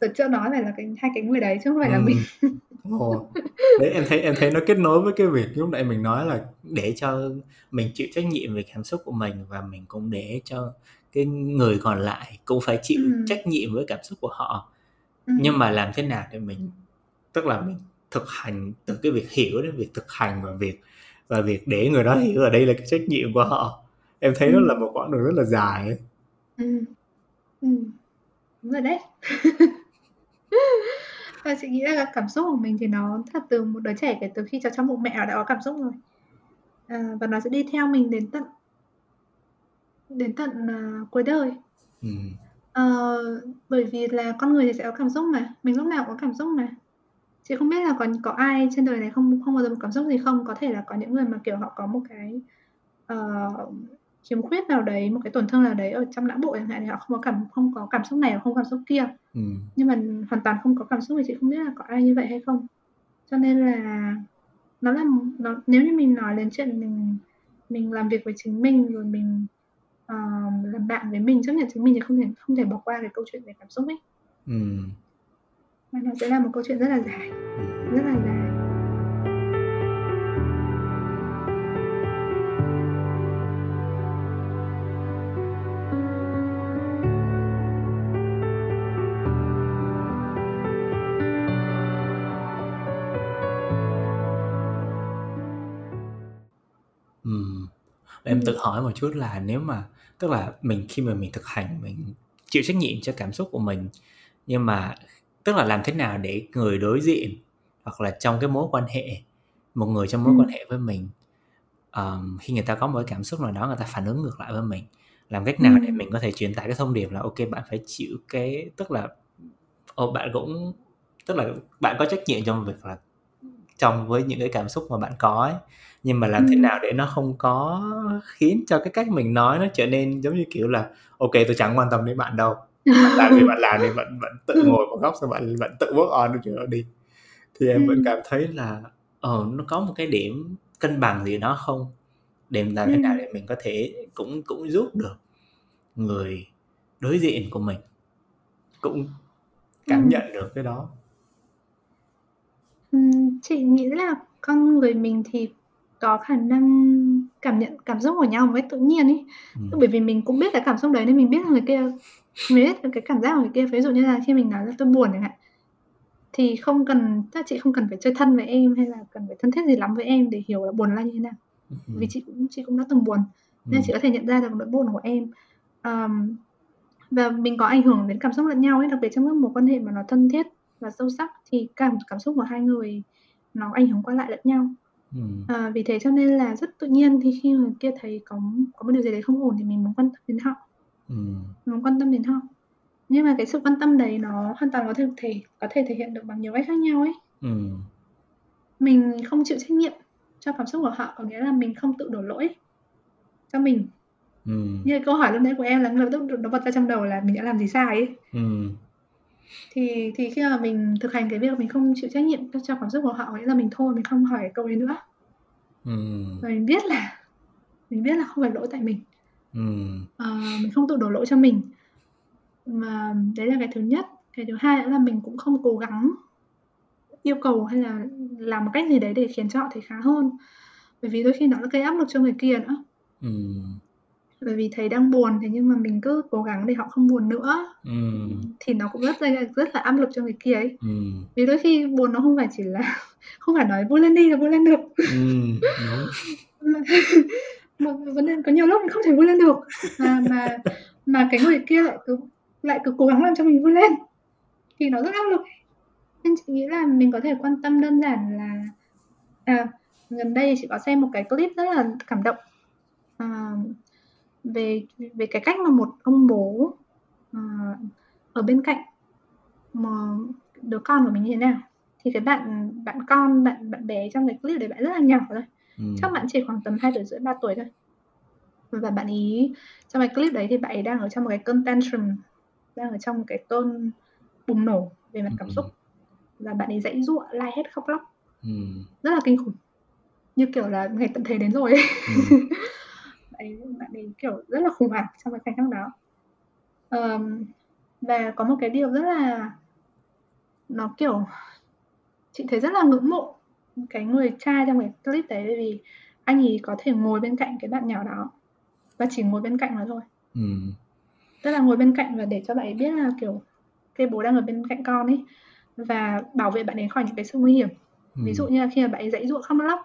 sửa chữa nó phải là cái hai cái người đấy chứ không phải là mình. Ừm. Ồ. [laughs] Đấy em thấy em thấy nó kết nối với cái việc lúc nãy mình nói là để cho mình chịu trách nhiệm về cảm xúc của mình và mình cũng để cho cái người còn lại cũng phải chịu Ừm. trách nhiệm với cảm xúc của họ. Ừm. Nhưng mà làm thế nào để mình tức là mình thực hành từ cái việc hiểu đến việc thực hành và việc và việc để người đó hiểu ở đây là cái trách nhiệm của họ. Em thấy nó Ừm. là một quãng đường rất là dài ấy. Ừm. Ừm. Đúng rồi đấy. [laughs] Và chị nghĩ là cảm xúc của mình thì nó thật từ một đứa trẻ kể từ khi ở trong bụng mẹ nó đã có cảm xúc rồi. À, và nó sẽ đi theo mình đến tận đến tận, à, cuối đời. Ừm. Ờ, bởi vì là con người thì sẽ có cảm xúc mà, mình lúc nào cũng có cảm xúc mà. Chị không biết là có có ai trên đời này không không bao giờ có cảm xúc gì không? Có thể là có những người mà, kiểu, họ có một cái, ờ, khiếm khuyết nào đấy, một cái tổn thương nào đấy ở trong não bộ chẳng hạn thì họ không có cảm không có cảm xúc này hoặc không cảm xúc kia. Ừm. Nhưng mà hoàn toàn không có cảm xúc thì chị không biết là có ai như vậy hay không. Cho nên là nó là nó nếu như mình nói đến chuyện mình mình làm việc với chính mình rồi mình, ờ, làm bạn với mình, chấp nhận chính mình thì không thể không thể bỏ qua cái câu chuyện về cảm xúc ấy. Ừm. Mà nó sẽ là một câu chuyện rất là dài, Ừm. rất là Em tự hỏi một chút là nếu mà tức là mình khi mà mình thực hành mình chịu trách nhiệm cho cảm xúc của mình nhưng mà tức là làm thế nào để người đối diện hoặc là trong cái mối quan hệ một người trong mối Ừm. quan hệ với mình ờm, khi người ta có một cái cảm xúc nào đó người ta phản ứng ngược lại với mình làm cách nào để Ừm. mình có thể truyền tải cái thông điệp là ok bạn phải chịu cái tức là ồ bạn cũng tức là bạn có trách nhiệm trong việc là trong với những cái cảm xúc mà bạn có ấy nhưng mà làm thế nào để nó không có khiến cho cái cách mình nói nó trở nên giống như kiểu là ok tôi chẳng quan tâm đến bạn đâu. Bạn làm gì bạn làm đi bạn bạn tự [laughs] ngồi một góc xong bạn bạn tự work on đó đi. Thì em vẫn cảm thấy là ờ nó có một cái điểm cân bằng gì đó không? Để làm thế nào để mình có thể cũng cũng giúp được người đối diện của mình cũng cảm nhận được cái đó. Chị nghĩ là con người mình thì có khả năng cảm nhận cảm xúc của nhau một cách tự nhiên ấy. Ừm. Bởi vì mình cũng biết cái cảm xúc đấy nên mình biết là người kia mình biết cái cảm giác của người kia. Ví dụ như là khi mình nói là "Tôi buồn" chẳng hạn, thì không cần là chị không cần phải chơi thân với em hay là cần phải thân thiết gì lắm với em để hiểu là buồn là như thế nào. Vì Ừm. chị cũng chị cũng đã từng buồn, nên Ừm. chị có thể nhận ra được nỗi buồn của em. Ờm, và mình có ảnh hưởng đến cảm xúc lẫn nhau ấy, đặc biệt trong các mối quan hệ mà nó thân thiết và sâu sắc thì cảm cảm xúc của hai người nó ảnh hưởng qua lại lẫn nhau. Ừm. Ờ, vì thế cho nên là rất tự nhiên thì khi người kia thấy có có một điều gì đấy không ổn thì mình muốn quan tâm đến họ. Ừm. Muốn quan tâm đến họ. Nhưng mà cái sự quan tâm đấy nó hoàn toàn có thể thể có thể thể hiện được bằng nhiều cách khác nhau ấy. Ừm. Mình không chịu trách nhiệm cho cảm xúc của họ, có nghĩa là mình không tự đổ lỗi cho mình. Ừm. Như câu hỏi lúc nãy của em là lập tức nó bật ra trong đầu là mình đã làm gì sai ấy. Ừm. Thì thì khi mà mình thực hành cái việc mình không chịu trách nhiệm cho cảm xúc của họ, nghĩa là mình thôi mình không hỏi câu đấy nữa. Ừm. Và mình biết là mình biết là không phải lỗi tại mình. Ừm. Ờ, mình không tự đổ lỗi cho mình. Mà đấy là cái thứ nhất. Cái thứ hai nữa là mình cũng không cố gắng yêu cầu hay là làm một cách gì đấy để khiến cho họ thấy khá hơn. Bởi vì đôi khi nó là gây áp lực cho người kia nữa. Ừm. Bởi vì thấy đang buồn, thế nhưng mà mình cứ cố gắng để họ không buồn nữa, Ừm. thì nó cũng rất là rất là áp lực cho người kia ấy. Ừm. Vì đôi khi buồn nó không phải chỉ là [laughs] không phải nói vui lên đi là vui lên được. Mà [laughs] mà vấn đề có nhiều lúc mình không thể vui lên được, mà mà mà cái người kia lại cứ lại cứ cố gắng làm cho mình vui lên, thì nó rất áp lực. Nên chị nghĩ là mình có thể quan tâm đơn giản là à, gần đây chị có xem một cái clip rất là cảm động, ờ, về về cái cách mà một ông bố, ờ, ở bên cạnh mà đứa con của mình như thế nào. Thì cái bạn bạn con, bạn bạn bé trong cái clip đấy bạn rất là nhỏ thôi, Ừm. chắc bạn chỉ khoảng tầm 2 tuổi rưỡi, 3 tuổi thôi. Và bạn ấy trong cái clip đấy thì bạn ấy đang ở trong một cái cơn tantrum, đang ở trong một cái cơn bùng nổ về mặt cảm Ừm. xúc. Và bạn ấy giãy giụa, la hét, khóc lóc. Ừm. Rất là kinh khủng. Như kiểu là ngày tận thế đến rồi ấy. Ừm. [laughs] Ấy bạn ấy, kiểu, rất là khủng hoảng trong cái khoảnh khắc đó. Ờm, và có một cái điều rất là nó, kiểu, chị thấy rất là ngưỡng mộ cái người cha trong cái clip đấy, bởi vì anh ấy có thể ngồi bên cạnh cái bạn nhỏ đó, và chỉ ngồi bên cạnh nó thôi. Ừm. Tức là ngồi bên cạnh và để cho bạn ấy biết là, kiểu, cái bố đang ở bên cạnh con ấy, và bảo vệ bạn ấy khỏi những cái sự nguy hiểm. Ví dụ như là khi mà bạn ấy giãy giụa khóc lóc,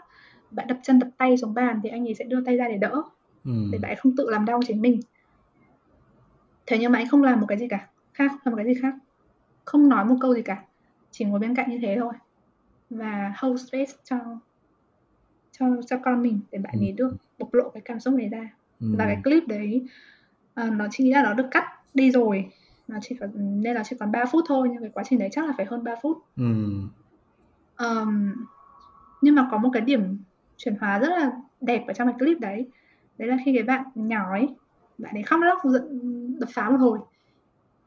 bạn đập chân đập tay xuống bàn thì anh ấy sẽ đưa tay ra để đỡ, để Ừm. bạn không tự làm đau chính mình. Thế nhưng mà anh không làm một cái gì cả, khác, không làm một cái gì khác. Không nói một câu gì cả, chỉ ngồi bên cạnh như thế thôi. Và hold space cho cho cho con mình để bạn Ừm. ấy được bộc lộ cái cảm xúc đấy ra. Và cái clip đấy, ờ, nó nghĩ là nó được cắt đi rồi, nó chỉ còn nên nó chỉ còn 3 phút thôi, nhưng cái quá trình đấy chắc là phải hơn 3 phút. Ờm, nhưng mà có một cái điểm chuyển hóa rất là đẹp ở trong cái clip đấy. Đấy là khi cái bạn nhỏ ấy, bạn ấy khóc lóc giận đập phá một hồi,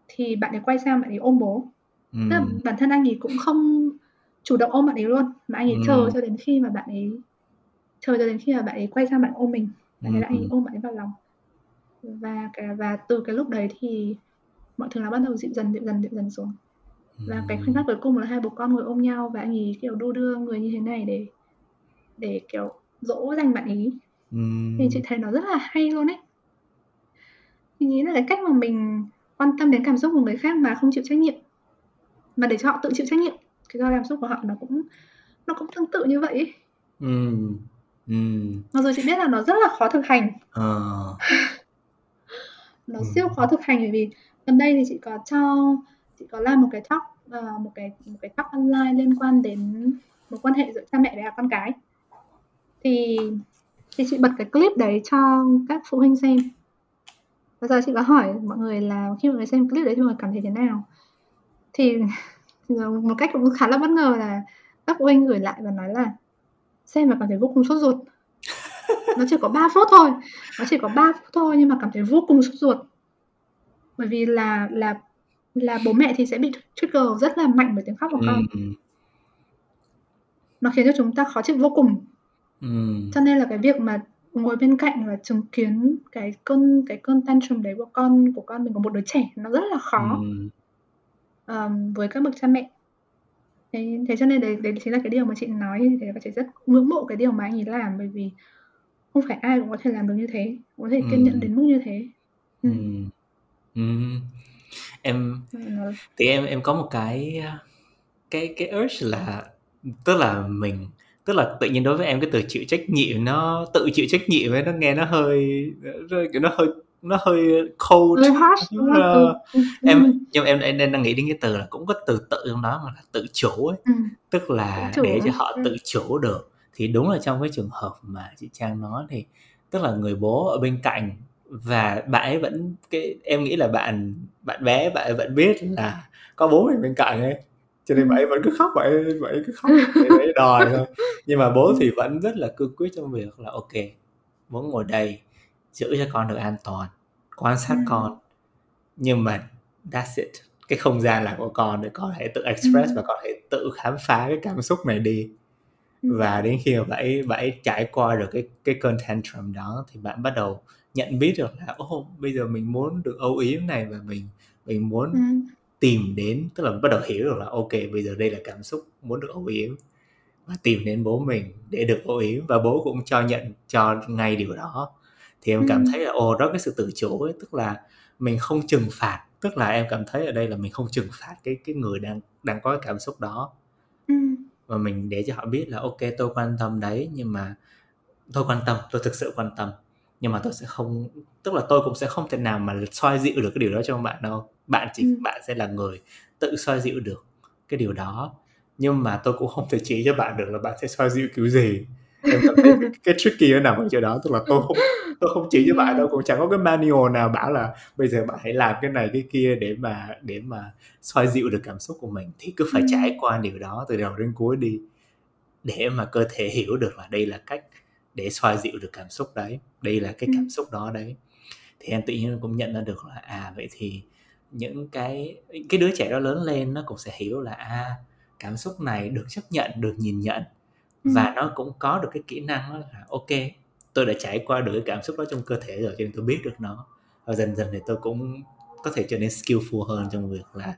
thì bạn ấy quay sang bạn ấy ôm bố. Tức là bản thân anh ấy cũng không chủ động ôm bạn ấy luôn, mà anh ấy chờ Ừm. cho đến khi mà bạn ấy chờ cho đến khi mà bạn ấy quay sang bạn ôm mình, và thế là anh ấy ôm bạn ấy vào lòng. Và cái và từ cái lúc đấy thì mọi thứ nó bắt đầu dịu dần, dịu dần, dịu dần xuống. Và cái khoảnh khắc cuối cùng là hai bố con ngồi ôm nhau và anh ấy, kiểu, đu đưa người như thế này để để, kiểu, dỗ dành bạn ấy. Thì chị thấy nó rất là hay luôn ấy. Chị nghĩ là cái cách mà mình quan tâm đến cảm xúc của người khác mà không chịu trách nhiệm, mà để cho họ tự chịu trách nhiệm cái cảm xúc của họ nó cũng nó cũng tương tự như vậy ấy. Ừm. Ừm. Mặc dù chị biết là nó rất là khó thực hành. Ờ. [laughs] Nó Ừm. siêu khó thực hành bởi vì gần đây thì chị có cho chị có làm một cái talk, ờ, một cái một cái talk online liên quan đến mối quan hệ giữa cha mẹ và con cái. Thì thì chị bật cái clip đấy cho các phụ huynh xem. Và giờ chị có hỏi mọi người là khi mọi người xem clip đấy thì mọi người cảm thấy thế nào? Thì [laughs] một cách cũng khá là bất ngờ là các phụ huynh gửi lại và nói là xem và cảm thấy vô cùng sốt ruột. [laughs] Nó chỉ có 3 phút thôi, nó chỉ có 3 phút thôi nhưng mà cảm thấy vô cùng sốt ruột. Bởi vì là là là bố mẹ thì sẽ bị trigger rất là mạnh bởi tiếng khóc của con. Ừm. nó khiến cho chúng ta khó chịu vô cùng. Cho nên là cái việc mà ngồi bên cạnh và chứng kiến cái cơn cái cơn tantrum đấy của con của con mình, của một đứa trẻ nó rất là khó. Ừm. Ờm, với các bậc cha mẹ. Thế thế cho nên đấy đấy chính là cái điều mà chị nói thế và chị rất ngưỡng mộ cái điều mà anh ấy làm, bởi vì không phải ai cũng có thể làm được như thế, có thể kiên nhẫn đến mức như thế. Ừm. Ừm. Em thì em em có một cái, cái cái urge là tức là mình tức là tự nhiên đối với em cái từ chịu trách nhiệm nó tự chịu trách nhiệm ấy nó nghe nó hơi nó kiểu, nó hơi nó hơi cold. Hơi harsh, không? Ừ, Ờ, ừm, em nhưng mà em em đang nghĩ đến cái từ là cũng có từ tự trong đó mà là tự chủ ấy, tức là chủ, để cho ừm, họ tự chủ được. Thì đúng là trong cái trường hợp mà chị Trang nói thì tức là người bố ở bên cạnh và bạn ấy vẫn cái em nghĩ là bạn bạn bé bạn ấy vẫn biết là có bố mình bên cạnh ấy, cho nên ấy Ừm. vẫn cứ khóc, bạn ấy cứ khóc, [laughs] ấy đòi thôi. Nhưng mà bố thì vẫn rất là cương quyết trong việc là "Ô kê, bố ngồi đây, giữ cho con được an toàn, quan sát con, Ừm. nhưng mà that's it, cái không gian là của con để con thể tự express và Ừm. con thể tự khám phá cái cảm xúc này đi." Ừm. Và đến khi mà bạn bạn ấy trải qua được cái cái cơn tantrum đó thì bạn bắt đầu nhận biết được là "Ô, bây giờ mình muốn được âu yếm này và mình mình muốn Ừm. Tìm đến" tức là bắt đầu hiểu được là "Ô kê, bây giờ đây là cảm xúc muốn được âu yếm." Và tìm đến bố mình để được âu yếm và bố cũng cho nhận cho ngay điều đó. Thì em cảm thấy là, ồ, đó cái sự tự chủ ấy, tức là mình không trừng phạt, tức là em cảm thấy ở đây là mình không trừng phạt cái cái người đang đang có cái cảm xúc đó. Và mình để cho họ biết là "Ô kê, tôi quan tâm đấy, nhưng mà tôi quan tâm, tôi thực sự quan tâm, nhưng mà tôi sẽ không tức là tôi cũng sẽ không thể nào mà xoa dịu được cái điều đó cho bạn đâu. Bạn chỉ Ừm. bạn sẽ là người tự xoa dịu được cái điều đó, nhưng mà tôi cũng không thể chỉ cho bạn được là bạn sẽ xoa dịu kiểu gì." Em cảm thấy cái cái tricky nó nằm ở chỗ đó, tức là tôi không tôi không chỉ cho bạn đâu, Ừm. cũng chẳng có cái manual nào bảo là bây giờ bạn hãy làm cái này cái kia để mà để mà xoa dịu được cảm xúc của mình, thì cứ phải trải Ừm. qua điều đó từ đầu đến cuối đi, để mà cơ thể hiểu được là đây là cách để xoa dịu được cảm xúc đấy, đây là cái cảm Ừm. xúc đó đấy. Thì em tự nhiên cũng nhận ra được là, à, vậy thì những cái cái đứa trẻ đó lớn lên nó cũng sẽ hiểu là, à, cảm xúc này được chấp nhận, được nhìn nhận và Ừm. nó cũng có được cái kỹ năng đó là "Ô kê, tôi đã trải qua được cái cảm xúc đó trong cơ thể rồi cho nên tôi biết được nó." Và dần dần thì tôi cũng có thể trở nên skillful hơn trong việc là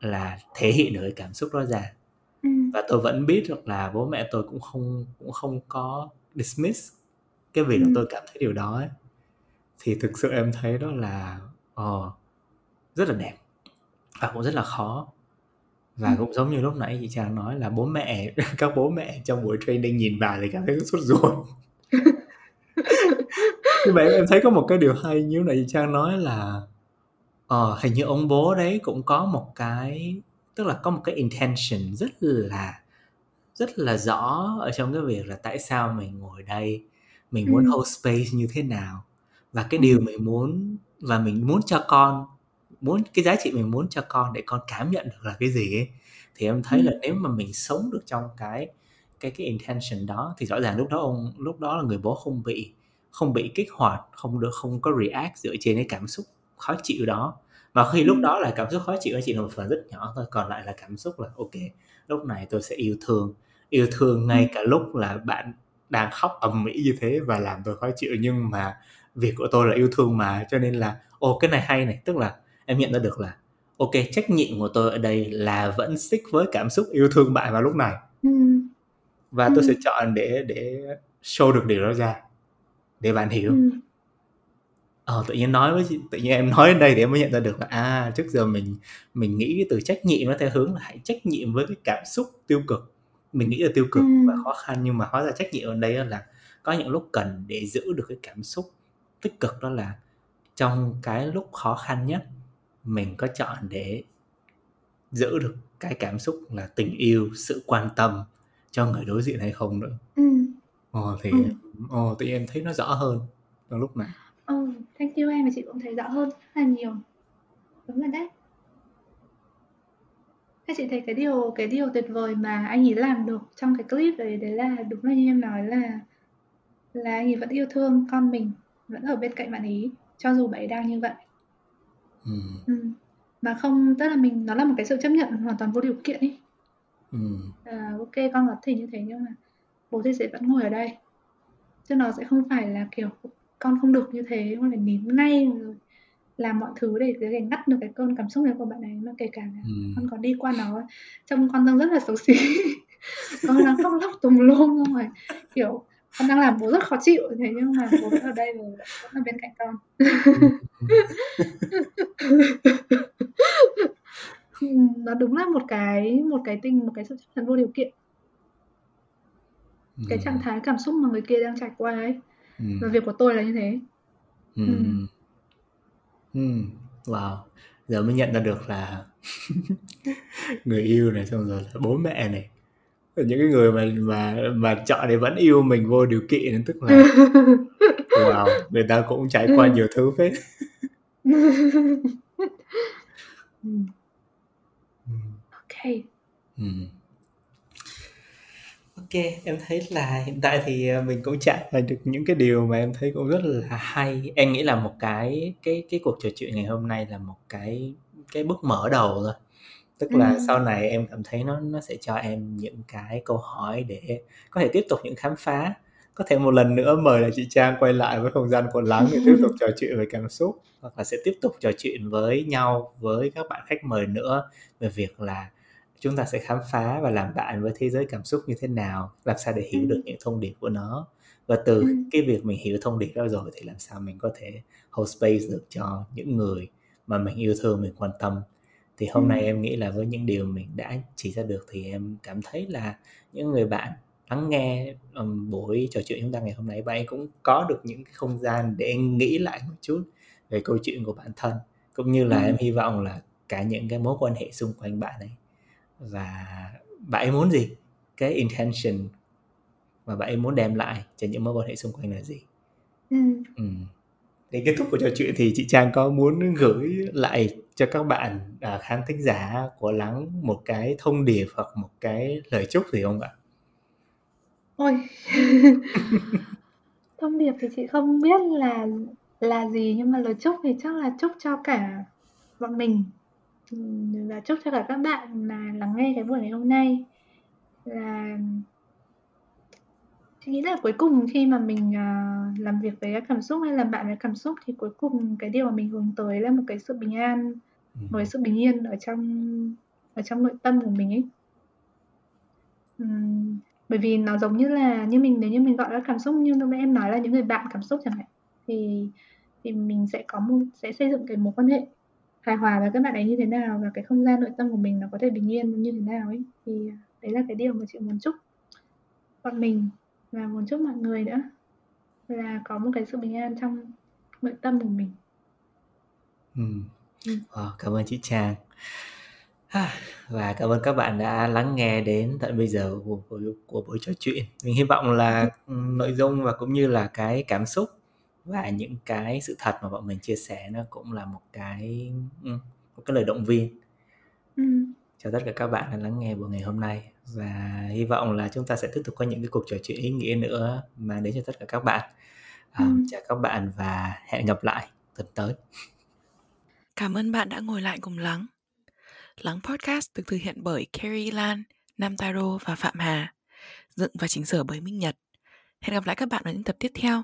là thể hiện được cái cảm xúc đó ra. Ừm. Và tôi vẫn biết được là bố mẹ tôi cũng không cũng không có dismiss cái việc là tôi cảm thấy điều đó ấy. Thì thực sự em thấy đó là, ờ, rất là đẹp và cũng rất là khó. Và Ừm. cũng giống như lúc nãy chị Trang nói là bố mẹ [laughs] các bố mẹ trong buổi training nhìn vào thì cảm thấy rất sốt ruột. [laughs] Nhưng mà em thấy có một cái điều hay như nãy chị Trang nói là, ờ, hình như ông bố đấy cũng có một cái tức là có một cái intention rất là rất là rõ ở trong cái việc là tại sao mình ngồi đây, mình muốn Ừm. hold space như thế nào và cái điều Ừm. mình muốn và mình muốn cho con muốn cái giá trị mình muốn cho con để con cảm nhận được là cái gì ấy. Thì em thấy là Ừm. nếu mà mình sống được trong cái cái cái intention đó thì rõ ràng lúc đó ông lúc đó là người bố không bị không bị kích hoạt, không được không có react dựa trên cái cảm xúc khó chịu đó. Và khi lúc đó là cảm xúc khó chịu nó chỉ là một phần rất nhỏ thôi, còn lại là cảm xúc là "Ô kê, lúc này tôi sẽ yêu thương, yêu thương ngay cả lúc là bạn đang khóc ầm ĩ như thế và làm tôi khó chịu, nhưng mà việc của tôi là yêu thương mà, cho nên là ồ, cái này hay này." Tức là em nhận ra được là "Ô kê, trách nhiệm của tôi ở đây là vẫn stick với cảm xúc yêu thương bạn vào lúc này." Ừm. Và tôi sẽ Ừm. chọn để để show được điều đó ra, để bạn hiểu. Ừm. Ờ, tự nhiên nói với tự nhiên em nói đến đây thì em mới nhận ra được là, à, trước giờ mình mình nghĩ từ trách nhiệm nó theo hướng là hãy trách nhiệm với cái cảm xúc tiêu cực. Mình nghĩ là tiêu cực và khó khăn nhưng mà hóa ra trách nhiệm ở đây là có những lúc cần để giữ được cái cảm xúc tích cực, đó là trong cái lúc khó khăn nhất, mình có chọn để giữ được cái cảm xúc là tình yêu, sự quan tâm cho người đối diện hay không nữa. Ừm. Ờ, thì Ừm. ờ, tự nhiên em thấy nó rõ hơn trong lúc này. Ừ, thank you em, và chị cũng thấy rõ hơn rất là nhiều. Đúng rồi đấy. Thế chị thấy cái điều cái điều tuyệt vời mà anh ấy làm được trong cái clip đấy đấy là đúng là như em nói là là anh ấy vẫn yêu thương con mình, vẫn ở bên cạnh bạn ấy, cho dù bạn ấy đang như vậy. Ừm. Ừm, mà không tức là mình nó là một cái sự chấp nhận hoàn toàn vô điều kiện ấy. ừ. à, ok con có thể như thế nhưng mà bố thì sẽ vẫn ngồi ở đây chứ nó sẽ không phải là kiểu con không được như thế con phải nín ngay rồi làm mọi thứ để để ngắt được cái cơn cảm xúc này của bạn ấy mà kể cả là Ừ. con có đi qua nó trông con đang rất là xấu xí [laughs] con đang khóc lóc tùm lum không rồi kiểu con đang làm bố rất khó chịu thế nhưng mà bố vẫn ở đây rồi vẫn ở bên cạnh con [laughs] nó đúng là một cái một cái tình một cái sự chấp nhận vô điều kiện cái Ừ. trạng thái cảm xúc mà người kia đang trải qua ấy Ừ. và việc của tôi là như thế Ừ. Ừ. Ừ. Wow. Giờ mới nhận ra được là [laughs] người yêu này xong rồi là bố mẹ này những cái người mà mà mà chọn để vẫn yêu mình vô điều kiện tức là [laughs] wow người ta cũng trải qua nhiều thứ phết [laughs] Ừ, ừ. ok Ừ. Ok, em thấy là hiện tại thì ờ, mình cũng trải qua được những cái điều mà em thấy cũng rất là hay. Em nghĩ là một cái cái cái cuộc trò chuyện ngày hôm nay là một cái cái bước mở đầu thôi. Tức là Ừ. sau này em cảm thấy nó nó sẽ cho em những cái câu hỏi để có thể tiếp tục những khám phá. Có thể một lần nữa mời là chị Trang quay lại với không gian của lắng để tiếp tục trò chuyện về cảm xúc hoặc là sẽ tiếp tục trò chuyện với nhau với các bạn khách mời nữa về việc là chúng ta sẽ khám phá và làm bạn với thế giới cảm xúc như thế nào làm sao để hiểu Ừ. được những thông điệp của nó và từ Ừ. cái việc mình hiểu thông điệp đó rồi thì làm sao mình có thể hold space được cho những người mà mình yêu thương mình quan tâm thì hôm Ừ. nay em nghĩ là với những điều mình đã chỉ ra được thì em cảm thấy là những người bạn lắng nghe um, buổi trò chuyện chúng ta ngày hôm nay bạn cũng có được những cái không gian để nghĩ lại một chút về câu chuyện của bản thân cũng như là Ừ. em hy vọng là cả những cái mối quan hệ xung quanh bạn ấy và bạn ấy muốn gì cái intention mà bạn ấy muốn đem lại cho những mối quan hệ xung quanh là gì Ừ. ừ để kết thúc của trò chuyện thì chị Trang có muốn gửi lại cho các bạn à, khán thính giả của lắng một cái thông điệp hoặc một cái lời chúc gì không ạ? Ôi. [laughs] Thông điệp thì chị không biết là là gì nhưng mà lời chúc thì chắc là chúc cho cả bọn mình. Và chúc cho cả các bạn mà lắng nghe cái buổi ngày hôm nay. Là chị nghĩ là cuối cùng khi mà mình à, làm việc với cảm xúc hay làm bạn với cảm xúc thì cuối cùng cái điều mà mình hướng tới là một cái sự bình an một cái sự bình yên ở trong ở trong nội tâm của mình ấy. Ừm, bởi vì nó giống như là như mình nếu như mình gọi là cảm xúc như lúc nãy em nói là những người bạn cảm xúc chẳng hạn thì thì mình sẽ có một sẽ xây dựng cái mối quan hệ hài hòa với các bạn ấy như thế nào và cái không gian nội tâm của mình nó có thể bình yên như thế nào ấy. Thì à, đấy là cái điều mà chị muốn chúc bọn mình và muốn chúc mọi người nữa là có một cái sự bình an trong nội tâm của mình Ừ. Ừ. Wow, cảm ơn chị Trang và cảm ơn các bạn đã lắng nghe đến tận bây giờ của, của, của buổi trò chuyện mình hy vọng là ừ, nội dung và cũng như là cái cảm xúc và những cái sự thật mà bọn mình chia sẻ nó cũng là một cái ừ, một cái lời động viên ừ. Cho tất cả các bạn đã lắng nghe buổi ngày hôm nay và hy vọng là chúng ta sẽ tiếp tục có những cái cuộc trò chuyện ý nghĩa nữa mang đến cho tất cả các bạn à, Ừ. chào các bạn và hẹn gặp lại tuần tới Cảm ơn bạn đã ngồi lại cùng Lắng. Lắng Podcast được thực hiện bởi Carrie Lan, Nam Taro và Phạm Hà. Dựng và chỉnh sửa bởi Minh Nhật. Hẹn gặp lại các bạn ở những tập tiếp theo.